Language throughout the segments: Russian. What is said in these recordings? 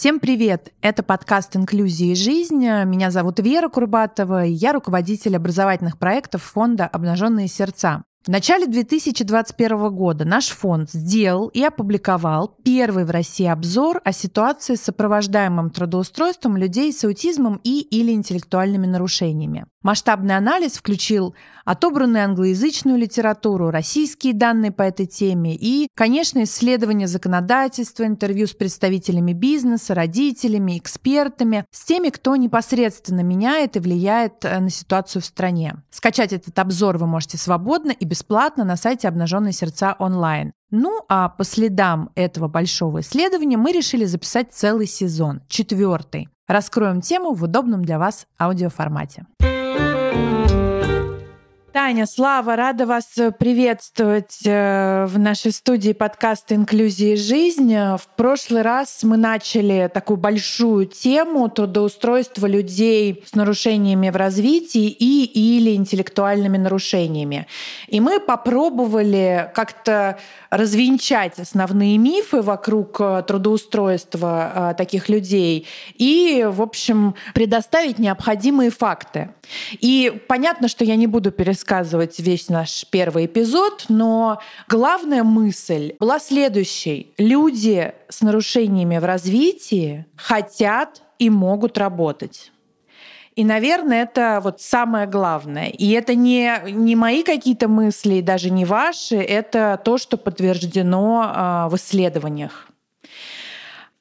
Всем привет! Это подкаст «Инклюзия и жизнь». Меня зовут Вера Курбатова, и я руководитель образовательных проектов фонда «Обнаженные сердца». В начале 2021 года наш фонд сделал и опубликовал первый в России обзор о ситуации с сопровождаемым трудоустройством людей с аутизмом и или интеллектуальными нарушениями. Масштабный анализ включил отобранную англоязычную литературу, российские данные по этой теме и, конечно, исследования законодательства, интервью с представителями бизнеса, родителями, экспертами, с теми, кто непосредственно меняет и влияет э, на ситуацию в стране. Скачать этот обзор вы можете свободно и бесплатно на сайте «Обнаженные сердца онлайн». Ну а по следам этого большого исследования мы решили записать целый сезон, четвертый. Раскроем тему в удобном для вас аудиоформате. Таня, Слава, рада вас приветствовать э, в нашей студии подкаста «Инклюзия и жизнь». В прошлый раз мы начали такую большую тему трудоустройства людей с нарушениями в развитии и или интеллектуальными нарушениями. И мы попробовали как-то развенчать основные мифы вокруг э, трудоустройства э, таких людей и, в общем, предоставить необходимые факты. И понятно, что я не буду пересказывать весь наш первый эпизод, но главная мысль была следующей. Люди с нарушениями в развитии хотят и могут работать. И, наверное, это вот самое главное. И это не, не мои какие-то мысли, даже не ваши, это то, что подтверждено э, в исследованиях.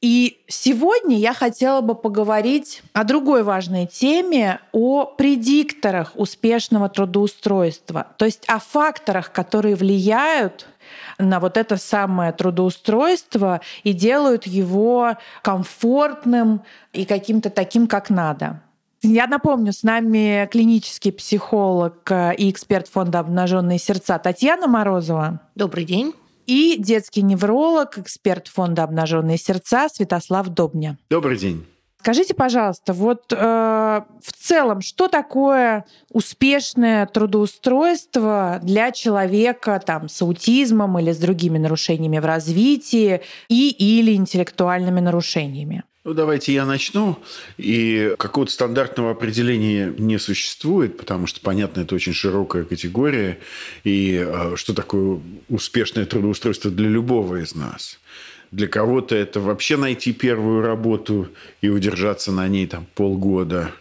И сегодня я хотела бы поговорить о другой важной теме, о предикторах успешного трудоустройства, то есть о факторах, которые влияют на вот это самое трудоустройство и делают его комфортным и каким-то таким, как надо. Я напомню, с нами клинический психолог и эксперт фонда «Обнаженные сердца» Татьяна Морозова. Добрый день и детский невролог, эксперт фонда «Обнаженные сердца» Святослав Добня. Добрый день. Скажите, пожалуйста, вот э, в целом, что такое успешное трудоустройство для человека там, с аутизмом или с другими нарушениями в развитии и или интеллектуальными нарушениями? Ну, давайте я начну. И какого-то стандартного определения не существует, потому что, понятно, это очень широкая категория. И э, что такое успешное трудоустройство для любого из нас? Для кого-то это вообще найти первую работу и удержаться на ней там полгода.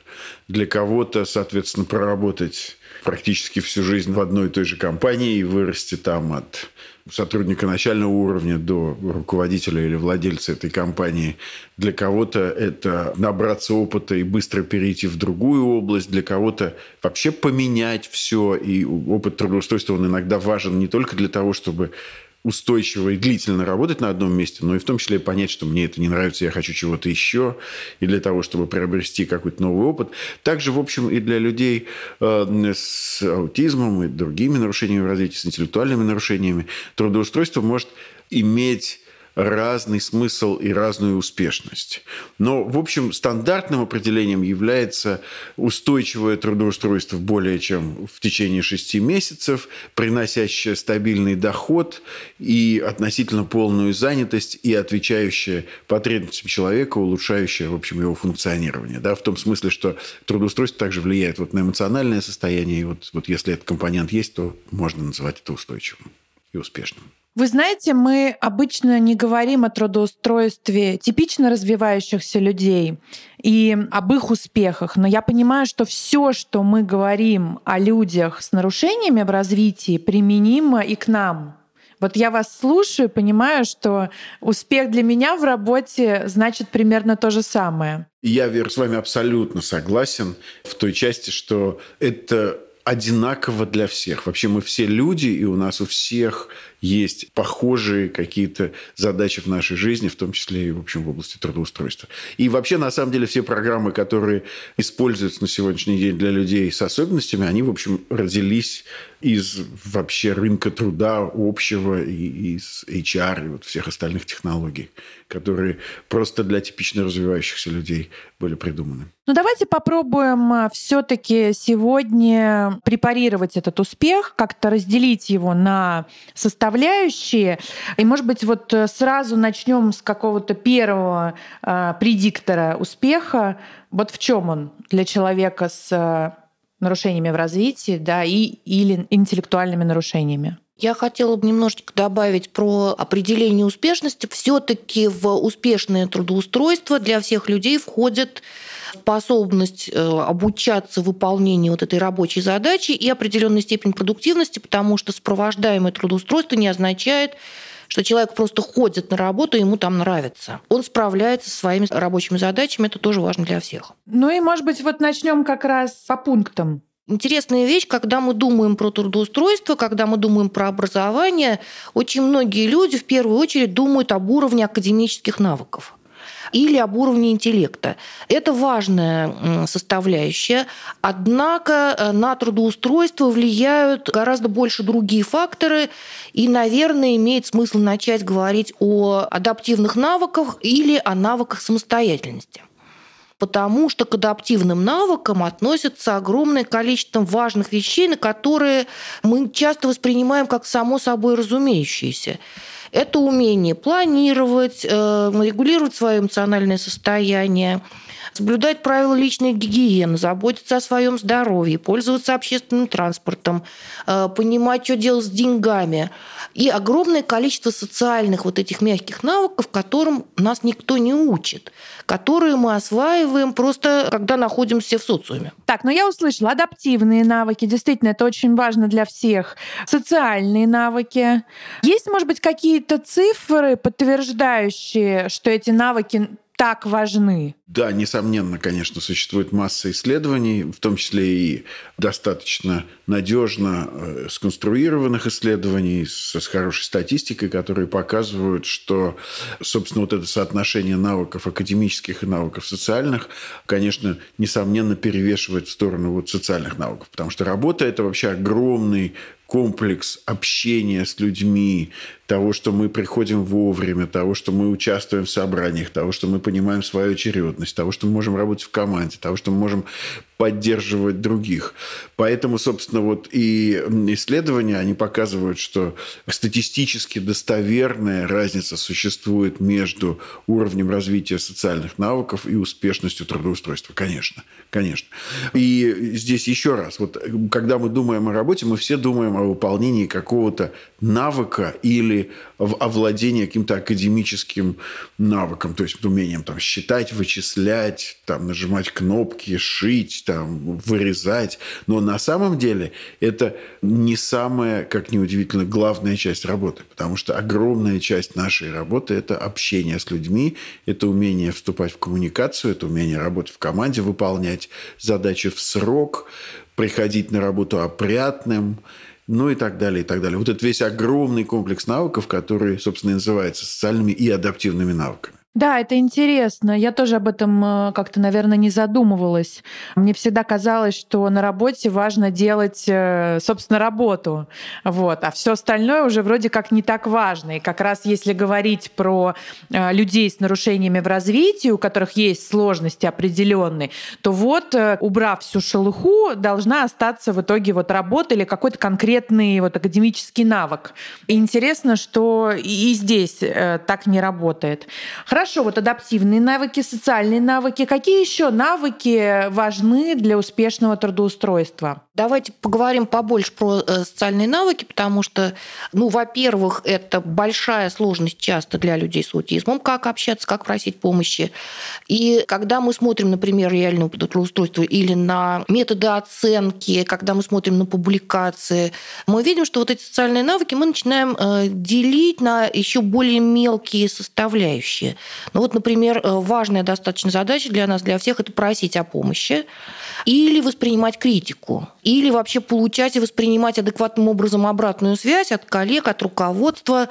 Для кого-то, соответственно, проработать практически всю жизнь в одной и той же компании и вырасти там от сотрудника начального уровня до руководителя или владельца этой компании. Для кого-то это набраться опыта и быстро перейти в другую область. Для кого-то вообще поменять все. И опыт трудоустройства, он иногда важен не только для того, чтобы устойчиво и длительно работать на одном месте, но и в том числе понять, что мне это не нравится, я хочу чего-то еще, и для того, чтобы приобрести какой-то новый опыт. Также, в общем, и для людей э, с аутизмом и другими нарушениями развития, с интеллектуальными нарушениями, трудоустройство может иметь разный смысл и разную успешность. Но, в общем, стандартным определением является устойчивое трудоустройство более чем в течение шести месяцев, приносящее стабильный доход и относительно полную занятость и отвечающее потребностям человека, улучшающее, в общем, его функционирование. Да, в том смысле, что трудоустройство также влияет вот на эмоциональное состояние. И вот, вот если этот компонент есть, то можно называть это устойчивым и успешным. Вы знаете, мы обычно не говорим о трудоустройстве типично развивающихся людей и об их успехах, но я понимаю, что все, что мы говорим о людях с нарушениями в развитии, применимо и к нам. Вот я вас слушаю, понимаю, что успех для меня в работе значит примерно то же самое. Я, Вер, с вами абсолютно согласен в той части, что это одинаково для всех. Вообще мы все люди, и у нас у всех есть похожие какие-то задачи в нашей жизни, в том числе и, в общем, в области трудоустройства. И вообще, на самом деле, все программы, которые используются на сегодняшний день для людей с особенностями, они, в общем, родились из вообще рынка труда общего и из HR и вот всех остальных технологий, которые просто для типично развивающихся людей были придуманы. Ну давайте попробуем а, все-таки сегодня препарировать этот успех, как-то разделить его на составляющие. И, может быть, вот э, сразу начнем с какого-то первого э, предиктора успеха. Вот в чем он для человека с э, нарушениями в развитии, да, и или интеллектуальными нарушениями. Я хотела бы немножечко добавить про определение успешности. Все-таки в успешное трудоустройство для всех людей входит способность э, обучаться выполнению вот этой рабочей задачи и определенная степень продуктивности, потому что сопровождаемое трудоустройство не означает, что человек просто ходит на работу, и ему там нравится. Он справляется со своими рабочими задачами, это тоже важно для всех. Ну и, может быть, вот начнем как раз по пунктам. Интересная вещь, когда мы думаем про трудоустройство, когда мы думаем про образование, очень многие люди в первую очередь думают об уровне академических навыков или об уровне интеллекта. Это важная составляющая. Однако э, на трудоустройство влияют гораздо больше другие факторы, и, наверное, имеет смысл начать говорить о адаптивных навыках или о навыках самостоятельности потому что к адаптивным навыкам относятся огромное количество важных вещей, на которые мы часто воспринимаем как само собой разумеющиеся. Это умение планировать, э, регулировать свое эмоциональное состояние, соблюдать правила личной гигиены, заботиться о своем здоровье, пользоваться общественным транспортом, э, понимать, что делать с деньгами. И огромное количество социальных вот этих мягких навыков, которым нас никто не учит, которые мы осваиваем просто, когда находимся в социуме. Так, ну я услышала адаптивные навыки. Действительно, это очень важно для всех. Социальные навыки. Есть, может быть, какие-то цифры, подтверждающие, что эти навыки так важны? Да, несомненно, конечно, существует масса исследований, в том числе и достаточно надежно э, сконструированных исследований с, с хорошей статистикой, которые показывают, что, собственно, вот это соотношение навыков академических и навыков социальных, конечно, несомненно перевешивает в сторону вот социальных навыков, потому что работа – это вообще огромный комплекс общения с людьми, того, что мы приходим вовремя, того, что мы участвуем в собраниях, того, что мы понимаем свою очередность, того, что мы можем работать в команде, того, что мы можем поддерживать других. Поэтому, собственно, вот и исследования, они показывают, что статистически достоверная разница существует между уровнем развития социальных навыков и успешностью трудоустройства. Конечно, конечно. И здесь еще раз, вот когда мы думаем о работе, мы все думаем о выполнении какого-то навыка или овладении каким-то академическим навыком, то есть умением там, считать, вычислять, там, нажимать кнопки, шить, там, вырезать. Но на самом деле это не самая, как ни удивительно, главная часть работы, потому что огромная часть нашей работы – это общение с людьми, это умение вступать в коммуникацию, это умение работать в команде, выполнять задачи в срок, приходить на работу опрятным, ну и так далее, и так далее. Вот это весь огромный комплекс навыков, который, собственно, называется социальными и адаптивными навыками. Да, это интересно. Я тоже об этом э, как-то, наверное, не задумывалась. Мне всегда казалось, что на работе важно делать, э, собственно, работу. Вот. А все остальное уже вроде как не так важно. И как раз если говорить про э, людей с нарушениями в развитии, у которых есть сложности определенные, то вот, убрав всю шелуху, должна остаться в итоге вот работа или какой-то конкретный вот академический навык. И интересно, что и здесь так не работает. Хорошо, Хорошо, вот адаптивные навыки, социальные навыки. Какие еще навыки важны для успешного трудоустройства? Давайте поговорим побольше про э, социальные навыки, потому что, ну, во-первых, это большая сложность часто для людей с аутизмом, как общаться, как просить помощи. И когда мы смотрим, например, реальное трудоустройство или на методы оценки, когда мы смотрим на публикации, мы видим, что вот эти социальные навыки мы начинаем э, делить на еще более мелкие составляющие. Ну вот, например, э, важная достаточно задача для нас, для всех, это просить о помощи или воспринимать критику, или вообще получать и воспринимать адекватным образом обратную связь от коллег, от руководства.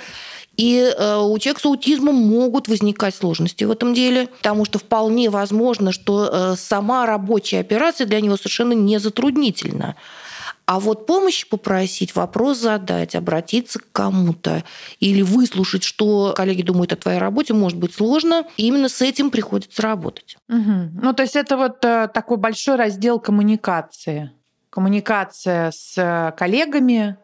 И э, у человека с аутизмом могут возникать сложности в этом деле, потому что вполне возможно, что э, сама рабочая операция для него совершенно не затруднительна. А вот помощи попросить, вопрос задать, обратиться к кому-то или выслушать, что коллеги думают о твоей работе, может быть сложно. И именно с этим приходится работать. Угу. Ну, то есть это вот э, такой большой раздел коммуникации. Коммуникация с коллегами,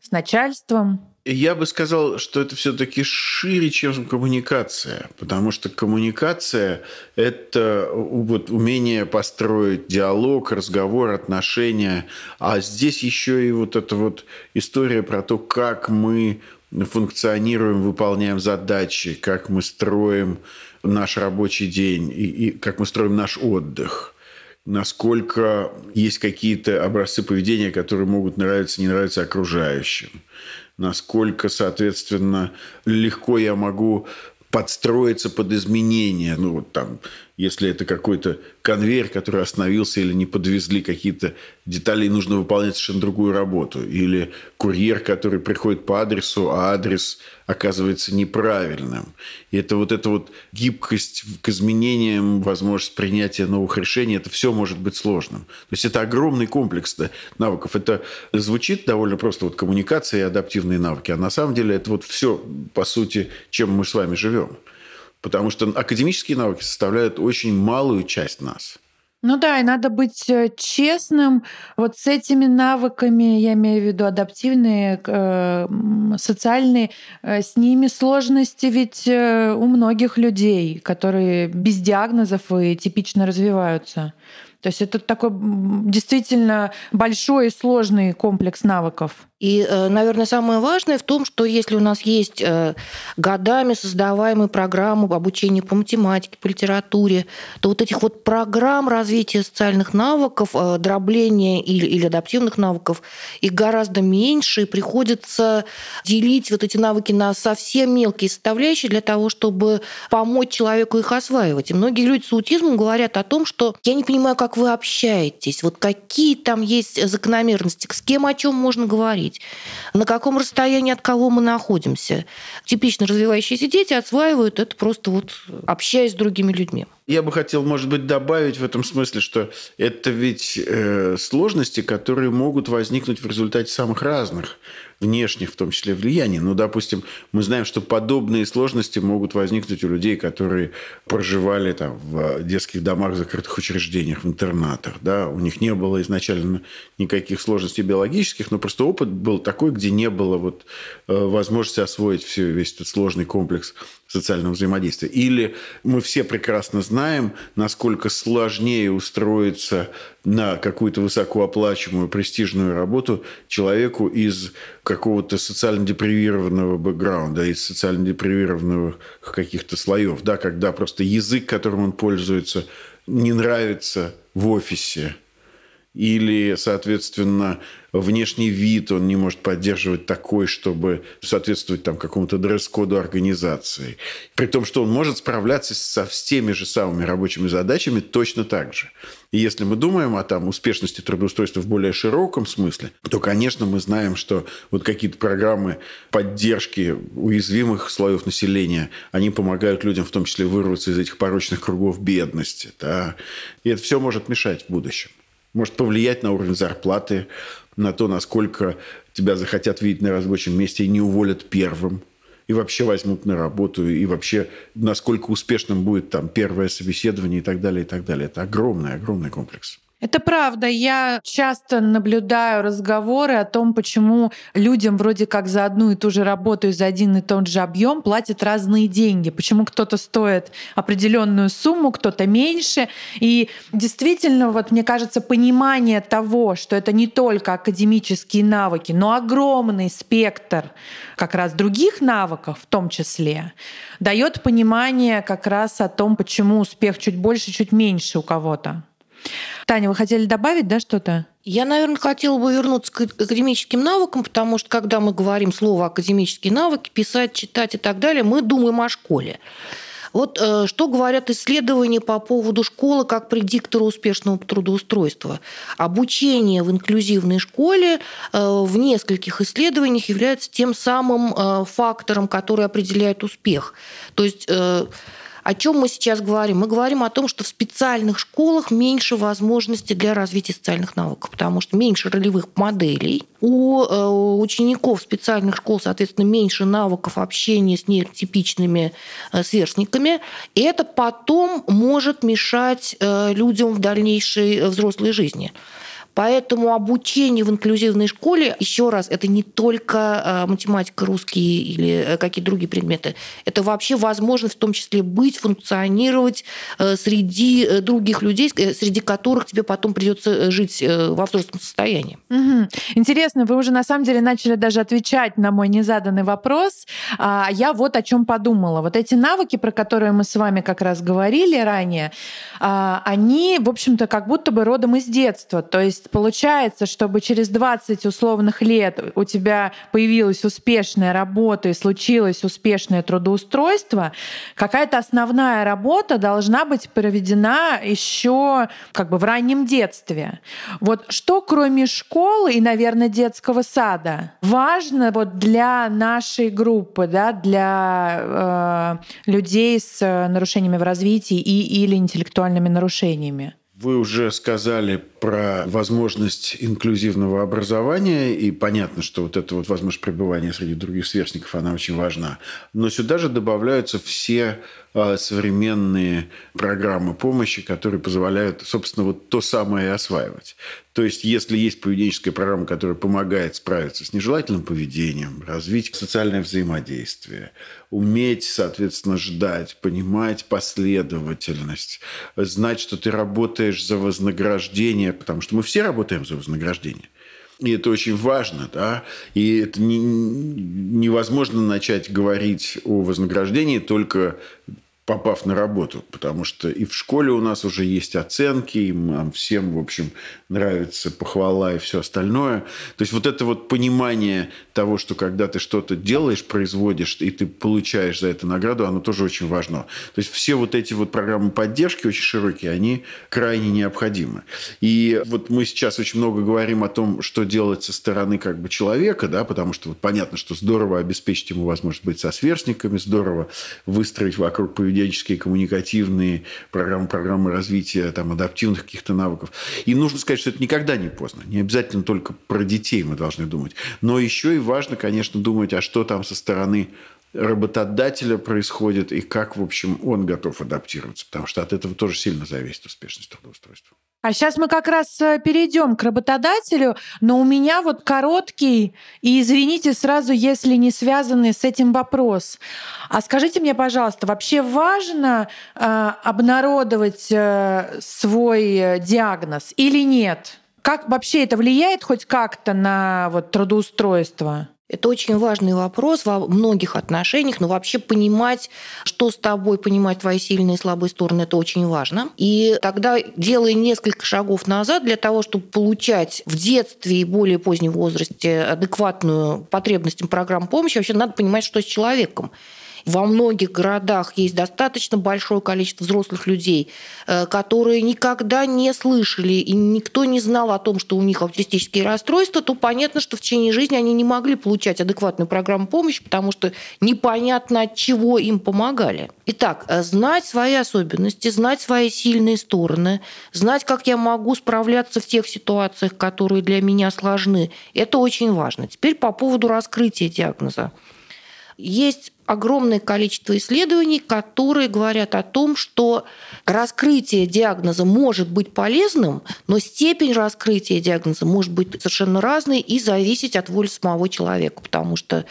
с начальством. Я бы сказал, что это все-таки шире, чем коммуникация, потому что коммуникация – это вот умение построить диалог, разговор, отношения, а здесь еще и вот эта вот история про то, как мы функционируем, выполняем задачи, как мы строим наш рабочий день и, и как мы строим наш отдых. Насколько есть какие-то образцы поведения, которые могут нравиться, не нравиться окружающим насколько, соответственно, легко я могу подстроиться под изменения. Ну, вот там, если это какой-то конвейер, который остановился или не подвезли какие-то детали, и нужно выполнять совершенно другую работу. Или курьер, который приходит по адресу, а адрес оказывается неправильным. И это вот эта вот гибкость к изменениям, возможность принятия новых решений, это все может быть сложным. То есть это огромный комплекс навыков. Это звучит довольно просто вот коммуникация и адаптивные навыки, а на самом деле это вот все, по сути, чем мы с вами живем. Потому что академические навыки составляют очень малую часть нас. Ну да, и надо быть э, честным. Вот с этими навыками, я имею в виду адаптивные, э, социальные, э, с ними сложности ведь у многих людей, которые без диагнозов и типично развиваются. То есть это такой действительно большой и сложный комплекс навыков. И, э, наверное, самое важное в том, что если у нас есть э, годами создаваемые программы обучения по математике, по литературе, то вот этих вот программ развития социальных навыков, э, дробления или, или адаптивных навыков, их гораздо меньше, и приходится делить вот эти навыки на совсем мелкие составляющие для того, чтобы помочь человеку их осваивать. И многие люди с аутизмом говорят о том, что я не понимаю, как вы общаетесь, вот какие там есть закономерности, с кем о чем можно говорить говорить, на каком расстоянии от кого мы находимся. Типично развивающиеся дети осваивают это просто вот общаясь с другими людьми. Я бы хотел, может быть, добавить в этом смысле, что это ведь э, сложности, которые могут возникнуть в результате самых разных внешних, в том числе, влияний. Ну, допустим, мы знаем, что подобные сложности могут возникнуть у людей, которые проживали там, в детских домах, закрытых учреждениях, в интернатах. Да? У них не было изначально никаких сложностей биологических, но просто опыт был такой, где не было вот, э, возможности освоить все, весь этот сложный комплекс социального взаимодействия. Или мы все прекрасно знаем, насколько сложнее устроиться на какую-то высокооплачиваемую престижную работу человеку из какого-то социально депривированного бэкграунда, из социально депривированных каких-то слоев, да, когда просто язык, которым он пользуется, не нравится в офисе, или, соответственно, внешний вид он не может поддерживать такой, чтобы соответствовать там, какому-то дресс-коду организации. При том, что он может справляться со, с теми же самыми рабочими задачами точно так же. И если мы думаем о там, успешности трудоустройства в более широком смысле, то, конечно, мы знаем, что вот какие-то программы поддержки уязвимых слоев населения, они помогают людям в том числе вырваться из этих порочных кругов бедности. Да? И это все может мешать в будущем может повлиять на уровень зарплаты, на то, насколько тебя захотят видеть на рабочем месте и не уволят первым, и вообще возьмут на работу, и вообще насколько успешным будет там первое собеседование и так далее, и так далее. Это огромный, огромный комплекс. Это правда. Я часто наблюдаю разговоры о том, почему людям вроде как за одну и ту же работу и за один и тот же объем платят разные деньги. Почему кто-то стоит определенную сумму, кто-то меньше. И действительно, вот мне кажется, понимание того, что это не только академические навыки, но огромный спектр как раз других навыков в том числе, дает понимание как раз о том, почему успех чуть больше, чуть меньше у кого-то. Таня, вы хотели добавить, да, что-то? Я, наверное, хотела бы вернуться к академическим навыкам, потому что когда мы говорим слово академические навыки, писать, читать и так далее, мы думаем о школе. Вот э, что говорят исследования по поводу школы как предиктора успешного трудоустройства? Обучение в инклюзивной школе э, в нескольких исследованиях является тем самым э, фактором, который определяет успех. То есть О чем мы сейчас говорим? Мы говорим о том, что в специальных школах меньше возможностей для развития социальных навыков, потому что меньше ролевых моделей. У э, учеников специальных школ, соответственно, меньше навыков общения с нейротипичными э, сверстниками. И это потом может мешать э, людям в дальнейшей взрослой жизни. Поэтому обучение в инклюзивной школе, еще раз, это не только э, математика, русский или э, какие-то другие предметы. Это вообще возможность в том числе быть, функционировать э, среди других людей, среди которых тебе потом придется жить во взрослом состоянии. Угу. Интересно, вы уже на самом деле начали даже отвечать на мой незаданный вопрос. А я вот о чем подумала. Вот эти навыки, про которые мы с вами как раз говорили ранее, а, они, в общем-то, как будто бы родом из детства. То есть получается, чтобы через 20 условных лет у тебя появилась успешная работа и случилось успешное трудоустройство, какая-то основная работа должна быть проведена еще как бы в раннем детстве. Вот что кроме школы и, наверное, детского сада важно вот для нашей группы, да, для э, людей с нарушениями в развитии и или интеллектуальными нарушениями? Вы уже сказали про возможность инклюзивного образования, и понятно, что вот эта вот возможность пребывания среди других сверстников, она очень важна. Но сюда же добавляются все современные программы помощи, которые позволяют, собственно, вот то самое и осваивать. То есть, если есть поведенческая программа, которая помогает справиться с нежелательным поведением, развить социальное взаимодействие, уметь, соответственно, ждать, понимать последовательность, знать, что ты работаешь за вознаграждение, потому что мы все работаем за вознаграждение. И это очень важно, да. И это не, невозможно начать говорить о вознаграждении только попав на работу, потому что и в школе у нас уже есть оценки, и нам всем, в общем, нравится похвала и все остальное. То есть вот это вот понимание того, что когда ты что-то делаешь, производишь, и ты получаешь за это награду, оно тоже очень важно. То есть все вот эти вот программы поддержки очень широкие, они крайне необходимы. И вот мы сейчас очень много говорим о том, что делать со стороны как бы человека, да, потому что вот понятно, что здорово обеспечить ему возможность быть со сверстниками, здорово выстроить вокруг поведения поведенческие, коммуникативные программы, программы развития там, адаптивных каких-то навыков. И нужно сказать, что это никогда не поздно. Не обязательно только про детей мы должны думать. Но еще и важно, конечно, думать, а что там со стороны работодателя происходит и как, в общем, он готов адаптироваться, потому что от этого тоже сильно зависит успешность трудоустройства. А сейчас мы как раз э, перейдем к работодателю, но у меня вот короткий, и извините сразу, если не связанный с этим вопрос. А скажите мне, пожалуйста, вообще важно э, обнародовать э, свой э, диагноз или нет? Как вообще это влияет хоть как-то на вот, трудоустройство? Это очень важный вопрос во многих отношениях, но вообще понимать, что с тобой, понимать твои сильные и слабые стороны, это очень важно. И тогда, делая несколько шагов назад для того, чтобы получать в детстве и более позднем возрасте адекватную потребностям программ помощи, вообще надо понимать, что с человеком. Во многих городах есть достаточно большое количество взрослых людей, э, которые никогда не слышали и никто не знал о том, что у них аутистические расстройства, то понятно, что в течение жизни они не могли получать адекватную программу помощи, потому что непонятно, от чего им помогали. Итак, э, знать свои особенности, знать свои сильные стороны, знать, как я могу справляться в тех ситуациях, которые для меня сложны, это очень важно. Теперь по поводу раскрытия диагноза. Есть огромное количество исследований, которые говорят о том, что раскрытие диагноза может быть полезным, но степень раскрытия диагноза может быть совершенно разной и зависеть от воли самого человека, потому что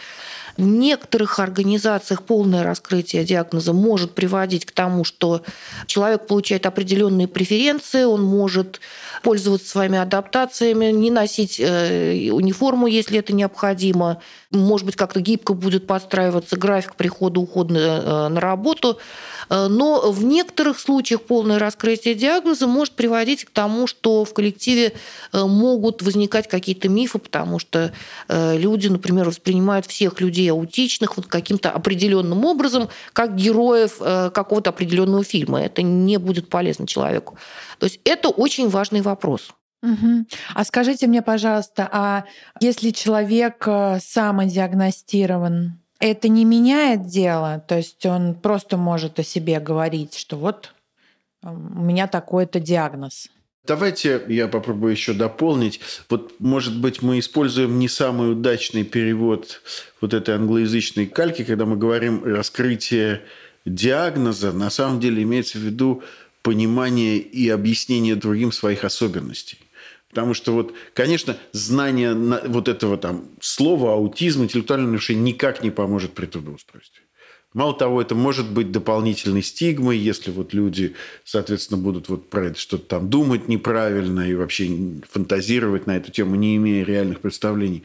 в некоторых организациях полное раскрытие диагноза может приводить к тому, что человек получает определенные преференции, он может пользоваться своими адаптациями, не носить э, униформу, если это необходимо, может быть, как-то гибко будет подстраиваться график прихода, ухода э, на работу. Э, но в некоторых случаях полное раскрытие диагноза может приводить к тому, что в коллективе э, могут возникать какие-то мифы, потому что люди, например, воспринимают всех людей аутичных вот каким-то определенным образом, как героев какого-то определенного фильма. Это не будет полезно человеку. То есть это очень важный вопрос. Угу. А скажите мне, пожалуйста, а если человек самодиагностирован, Это не меняет дело, то есть он просто может о себе говорить, что вот у меня такой-то диагноз. Давайте я попробую еще дополнить. Вот, может быть, мы используем не самый удачный перевод вот этой англоязычной кальки, когда мы говорим раскрытие диагноза, на самом деле имеется в виду понимание и объяснение другим своих особенностей. Потому что вот, конечно, знание вот этого там слова аутизм, интеллектуальное нарушение никак не поможет при трудоустройстве. Мало того, это может быть дополнительной стигмой, если вот люди, соответственно, будут вот про это что-то там думать неправильно и вообще фантазировать на эту тему, не имея реальных представлений.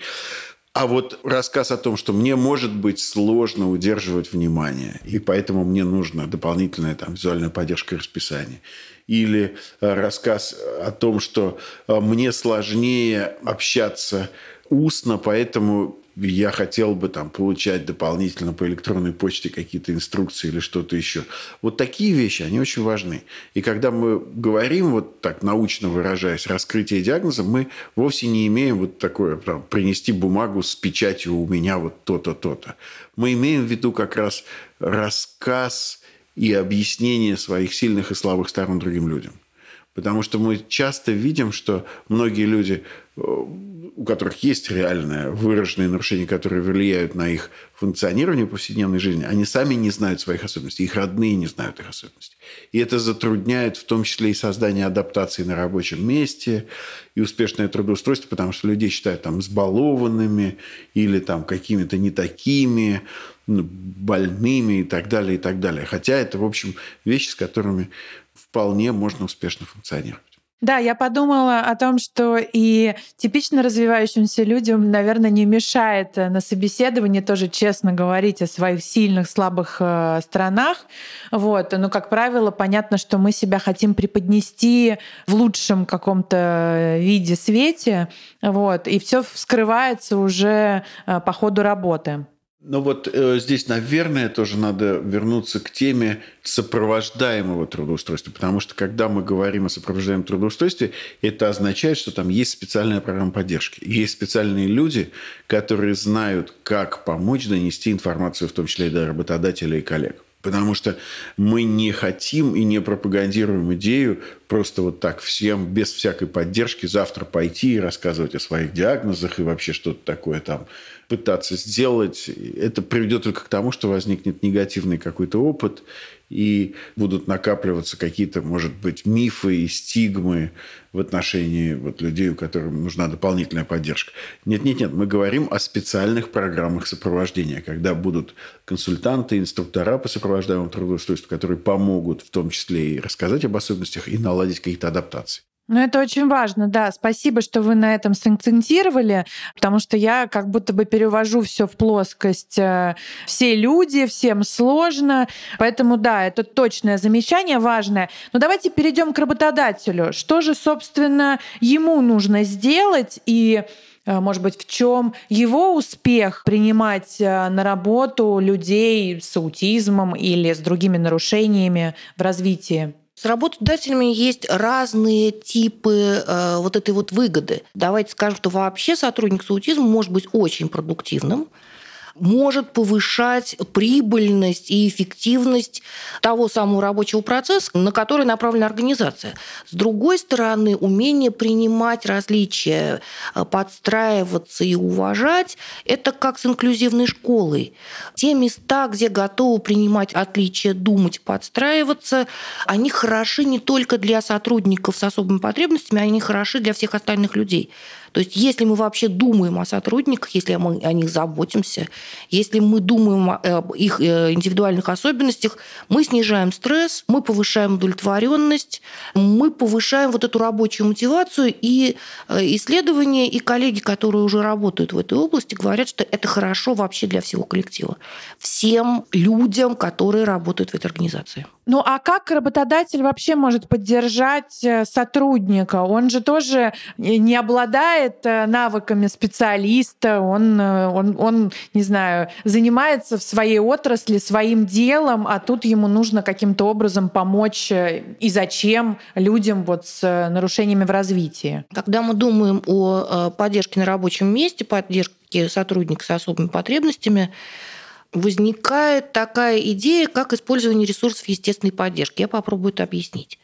А вот рассказ о том, что мне может быть сложно удерживать внимание, и поэтому мне нужна дополнительная там, визуальная поддержка расписания. Или э, рассказ о том, что э, мне сложнее общаться устно, поэтому я хотел бы там получать дополнительно по электронной почте какие-то инструкции или что-то еще. Вот такие вещи, они очень важны. И когда мы говорим, вот так научно выражаясь, раскрытие диагноза, мы вовсе не имеем вот такое, там, принести бумагу с печатью у меня вот то-то, то-то. Мы имеем в виду как раз рассказ и объяснение своих сильных и слабых сторон другим людям. Потому что мы часто видим, что многие люди э, у которых есть реальное выраженные нарушения, которые влияют на их функционирование повседневной жизни, они сами не знают своих особенностей, их родные не знают их особенностей. И это затрудняет в том числе и создание адаптации на рабочем месте и успешное трудоустройство, потому что людей считают там сбалованными или там какими-то не такими, больными и так далее, и так далее. Хотя это, в общем, вещи, с которыми вполне можно успешно функционировать. Да, я подумала о том, что и типично развивающимся людям, наверное, не мешает на собеседовании тоже честно говорить о своих сильных, слабых э, сторонах. Вот. Но, как правило, понятно, что мы себя хотим преподнести в лучшем каком-то виде, свете. Вот. И все вскрывается уже э, по ходу работы. Ну вот э, здесь, наверное, тоже надо вернуться к теме сопровождаемого трудоустройства, потому что когда мы говорим о сопровождаемом трудоустройстве, это означает, что там есть специальная программа поддержки, есть специальные люди, которые знают, как помочь донести информацию, в том числе и до работодателя и коллег. Потому что мы не хотим и не пропагандируем идею просто вот так всем, без всякой поддержки, завтра пойти и рассказывать о своих диагнозах и вообще что-то такое там пытаться сделать. Это приведет только к тому, что возникнет негативный какой-то опыт, и будут накапливаться какие-то, может быть, мифы и стигмы в отношении вот людей, у которых нужна дополнительная поддержка. Нет, нет, нет, мы говорим о специальных программах сопровождения, когда будут консультанты, инструктора по сопровождаемому трудоустройству, которые помогут в том числе и рассказать об особенностях и наладить какие-то адаптации. Ну, это очень важно, да. Спасибо, что вы на этом сакцентировали, потому что я как будто бы перевожу все в плоскость. Э, все люди, всем сложно. Поэтому, да, это точное замечание важное. Но давайте перейдем к работодателю. Что же, собственно, ему нужно сделать и э, может быть, в чем его успех принимать э, на работу людей с аутизмом или с другими нарушениями в развитии? С работодателями есть разные типы э, вот этой вот выгоды. Давайте скажем, что вообще сотрудник с аутизмом может быть очень продуктивным, может повышать прибыльность и эффективность того самого рабочего процесса, на который направлена организация. С другой стороны, умение принимать различия, подстраиваться и уважать – это как с инклюзивной школой. Те места, где готовы принимать отличия, думать, подстраиваться, они хороши не только для сотрудников с особыми потребностями, они хороши для всех остальных людей. То есть если мы вообще думаем о сотрудниках, если мы о них заботимся, если мы думаем об их э, индивидуальных особенностях, мы снижаем стресс, мы повышаем удовлетворенность, мы повышаем вот эту рабочую мотивацию. И э, исследования, и коллеги, которые уже работают в этой области, говорят, что это хорошо вообще для всего коллектива. Всем людям, которые работают в этой организации. Ну а как работодатель вообще может поддержать э, сотрудника? Он же тоже не обладает э, навыками специалиста, он, э, он, он, не знаю, занимается в своей отрасли своим делом, а тут ему нужно каким-то образом помочь и зачем людям вот с нарушениями в развитии. Когда мы думаем о поддержке на рабочем месте, поддержке сотрудника с особыми потребностями, возникает такая идея, как использование ресурсов естественной поддержки. Я попробую это объяснить.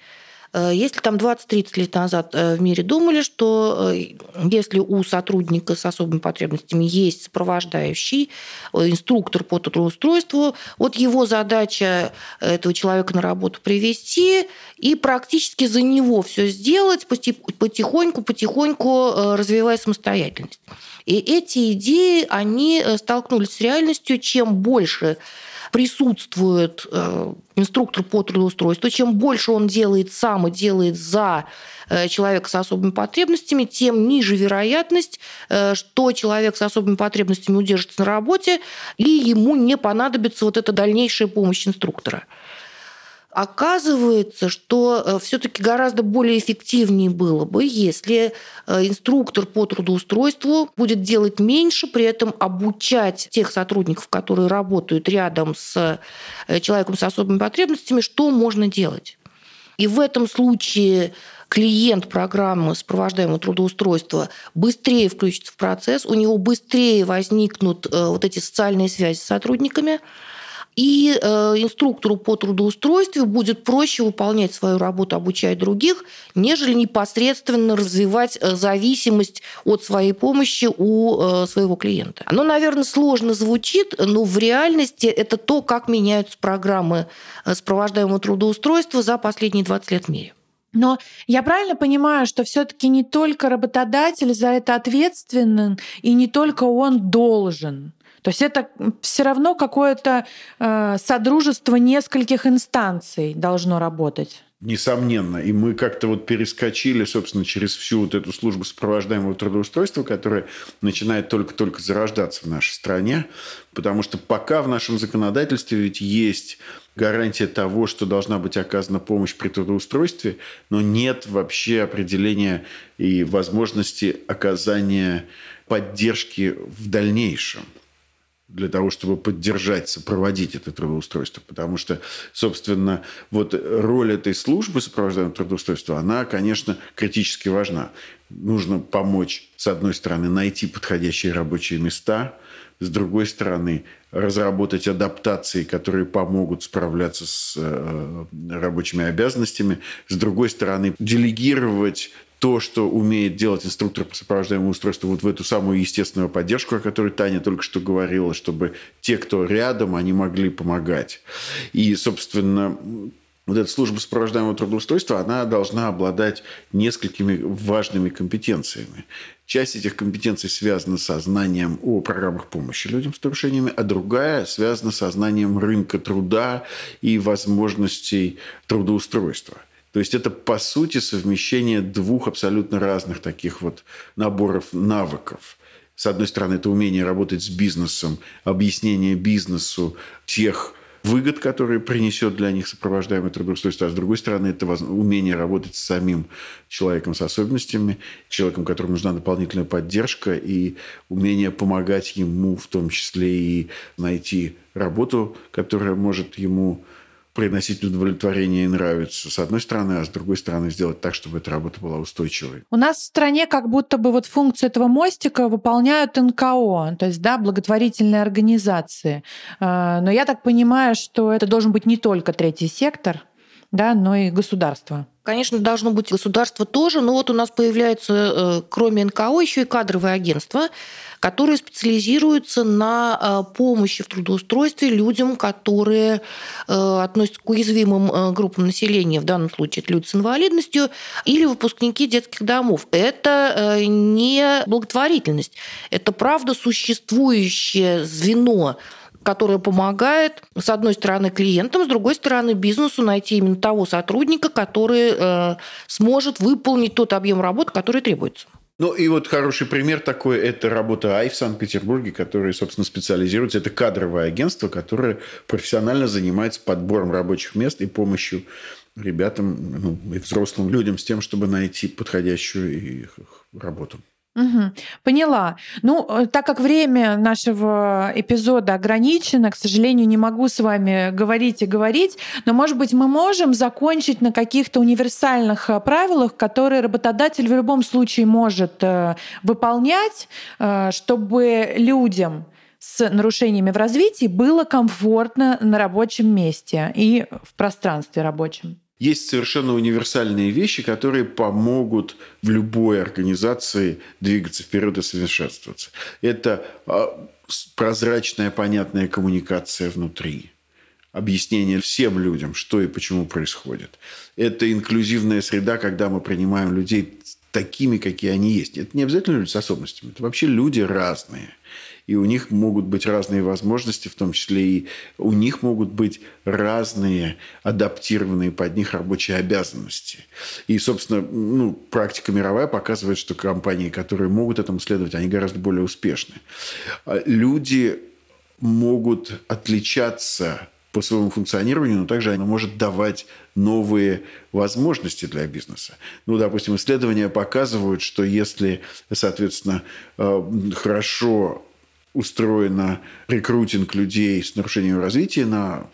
Э, если там 20-30 лет назад э, в мире думали, что э, если у сотрудника с особыми потребностями есть сопровождающий инструктор по трудоустройству, вот его задача этого человека на работу привести и практически за него все сделать, потихоньку, потихоньку развивая самостоятельность. И эти идеи, они столкнулись с реальностью, чем больше присутствует э, инструктор по трудоустройству, чем больше он делает сам и делает за э, человека с особыми потребностями, тем ниже вероятность, э, что человек с особыми потребностями удержится на работе, и ему не понадобится вот эта дальнейшая помощь инструктора. Оказывается, что э, все-таки гораздо более эффективнее было бы, если э, инструктор по трудоустройству будет делать меньше, при этом обучать тех сотрудников, которые работают рядом с э, человеком с особыми потребностями, что можно делать. И в этом случае клиент программы сопровождаемого трудоустройства быстрее включится в процесс, у него быстрее возникнут вот эти социальные связи с сотрудниками, и э, инструктору по трудоустройству будет проще выполнять свою работу, обучая других, нежели непосредственно развивать э, зависимость от своей помощи у э, своего клиента. Оно, наверное, сложно звучит, но в реальности это то, как меняются программы сопровождаемого трудоустройства за последние 20 лет в мире. Но я правильно понимаю, что все-таки не только работодатель за это ответственен, и не только он должен. То есть это все равно какое-то э, содружество нескольких инстанций должно работать. Несомненно. И мы как-то вот перескочили, собственно, через всю вот эту службу сопровождаемого трудоустройства, которая начинает только-только зарождаться в нашей стране. Потому что пока в нашем законодательстве ведь есть гарантия того, что должна быть оказана помощь при трудоустройстве, но нет вообще определения и возможности оказания поддержки в дальнейшем для того, чтобы поддержать, сопроводить это трудоустройство. Потому что, собственно, вот роль этой службы сопровождаемого трудоустройства, она, конечно, критически важна. Нужно помочь, с одной стороны, найти подходящие рабочие места, с другой стороны, разработать адаптации, которые помогут справляться с э, рабочими обязанностями, с другой стороны, делегировать то, что умеет делать инструктор по сопровождаемому устройству, вот в эту самую естественную поддержку, о которой Таня только что говорила, чтобы те, кто рядом, они могли помогать. И, собственно, вот эта служба сопровождаемого трудоустройства, она должна обладать несколькими важными компетенциями. Часть этих компетенций связана со знанием о программах помощи людям с нарушениями, а другая связана со знанием рынка труда и возможностей трудоустройства. То есть это, по сути, совмещение двух абсолютно разных таких вот наборов навыков. С одной стороны, это умение работать с бизнесом, объяснение бизнесу тех выгод, которые принесет для них сопровождаемое трудоустройство, а с другой стороны, это умение работать с самим человеком с особенностями, человеком, которому нужна дополнительная поддержка, и умение помогать ему в том числе и найти работу, которая может ему приносить удовлетворение и нравится, с одной стороны, а с другой стороны сделать так, чтобы эта работа была устойчивой. У нас в стране как будто бы вот функцию этого мостика выполняют НКО, то есть да, благотворительные организации. А, но я так понимаю, что это должен быть не только третий сектор, да, но и государство. Конечно, должно быть государство тоже, но вот у нас появляется, э, кроме НКО, еще и кадровые агентства, которые специализируются на э, помощи в трудоустройстве людям, которые э, относятся к уязвимым группам населения, в данном случае это люди с инвалидностью, или выпускники детских домов. Это не благотворительность, это правда существующее звено которая помогает, с одной стороны, клиентам, с другой стороны, бизнесу найти именно того сотрудника, который э, сможет выполнить тот объем работы, который требуется. Ну и вот хороший пример такой – это работа АИ в Санкт-Петербурге, которая, собственно, специализируется. Это кадровое агентство, которое профессионально занимается подбором рабочих мест и помощью ребятам ну, и взрослым людям с тем, чтобы найти подходящую их работу. Угу. Поняла. Ну, э, так как время нашего эпизода ограничено, к сожалению, не могу с вами говорить и говорить, но, может быть, мы можем закончить на каких-то универсальных э, правилах, которые работодатель в любом случае может э, выполнять, чтобы людям, с нарушениями в развитии было комфортно на рабочем месте и в пространстве рабочем. Есть совершенно универсальные вещи, которые помогут в любой организации двигаться вперед и совершенствоваться. Это а, прозрачная, понятная коммуникация внутри объяснение всем людям, что и почему происходит. Это инклюзивная среда, когда мы принимаем людей такими, какие они есть. Это не обязательно люди с особенностями. Это вообще люди разные и у них могут быть разные возможности, в том числе и у них могут быть разные адаптированные под них рабочие обязанности. И, собственно, ну, практика мировая показывает, что компании, которые могут этому следовать, они гораздо более успешны. А люди могут отличаться по своему функционированию, но также она может давать новые возможности для бизнеса. Ну, допустим, исследования показывают, что если, соответственно, э, хорошо устроено рекрутинг людей с нарушением развития на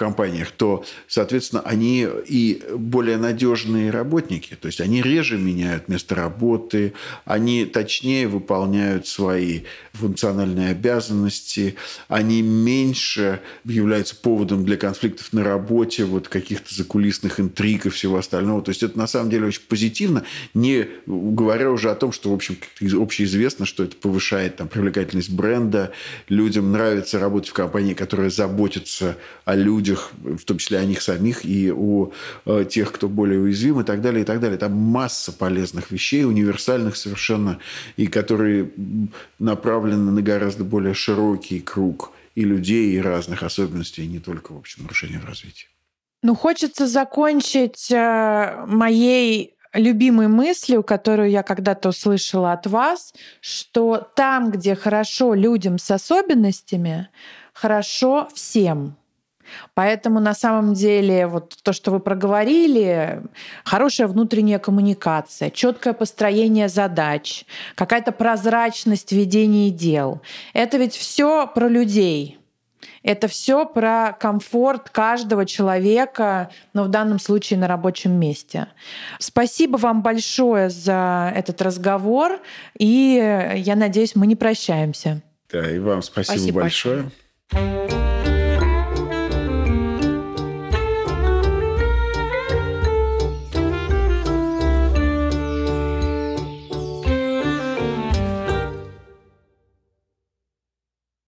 компаниях, то, соответственно, они и более надежные работники. То есть они реже меняют место работы, они точнее выполняют свои функциональные обязанности, они меньше являются поводом для конфликтов на работе, вот каких-то закулисных интриг и всего остального. То есть это на самом деле очень позитивно, не говоря уже о том, что, в общем, общеизвестно, что это повышает там, привлекательность бренда, людям нравится работать в компании, которая заботится о людях, людях, в том числе о них самих и о э, тех, кто более уязвим и так далее, и так далее. Там масса полезных вещей, универсальных совершенно, и которые направлены на гораздо более широкий круг и людей, и разных особенностей, и не только, в общем, нарушения в развитии. Ну, хочется закончить э, моей любимой мыслью, которую я когда-то услышала от вас, что там, где хорошо людям с особенностями, хорошо всем. Поэтому на самом деле вот то, что вы проговорили, хорошая внутренняя коммуникация, четкое построение задач, какая-то прозрачность ведения дел. Это ведь все про людей. Это все про комфорт каждого человека, но в данном случае на рабочем месте. Спасибо вам большое за этот разговор, и я надеюсь, мы не прощаемся. Да, и вам спасибо, спасибо большое. большое.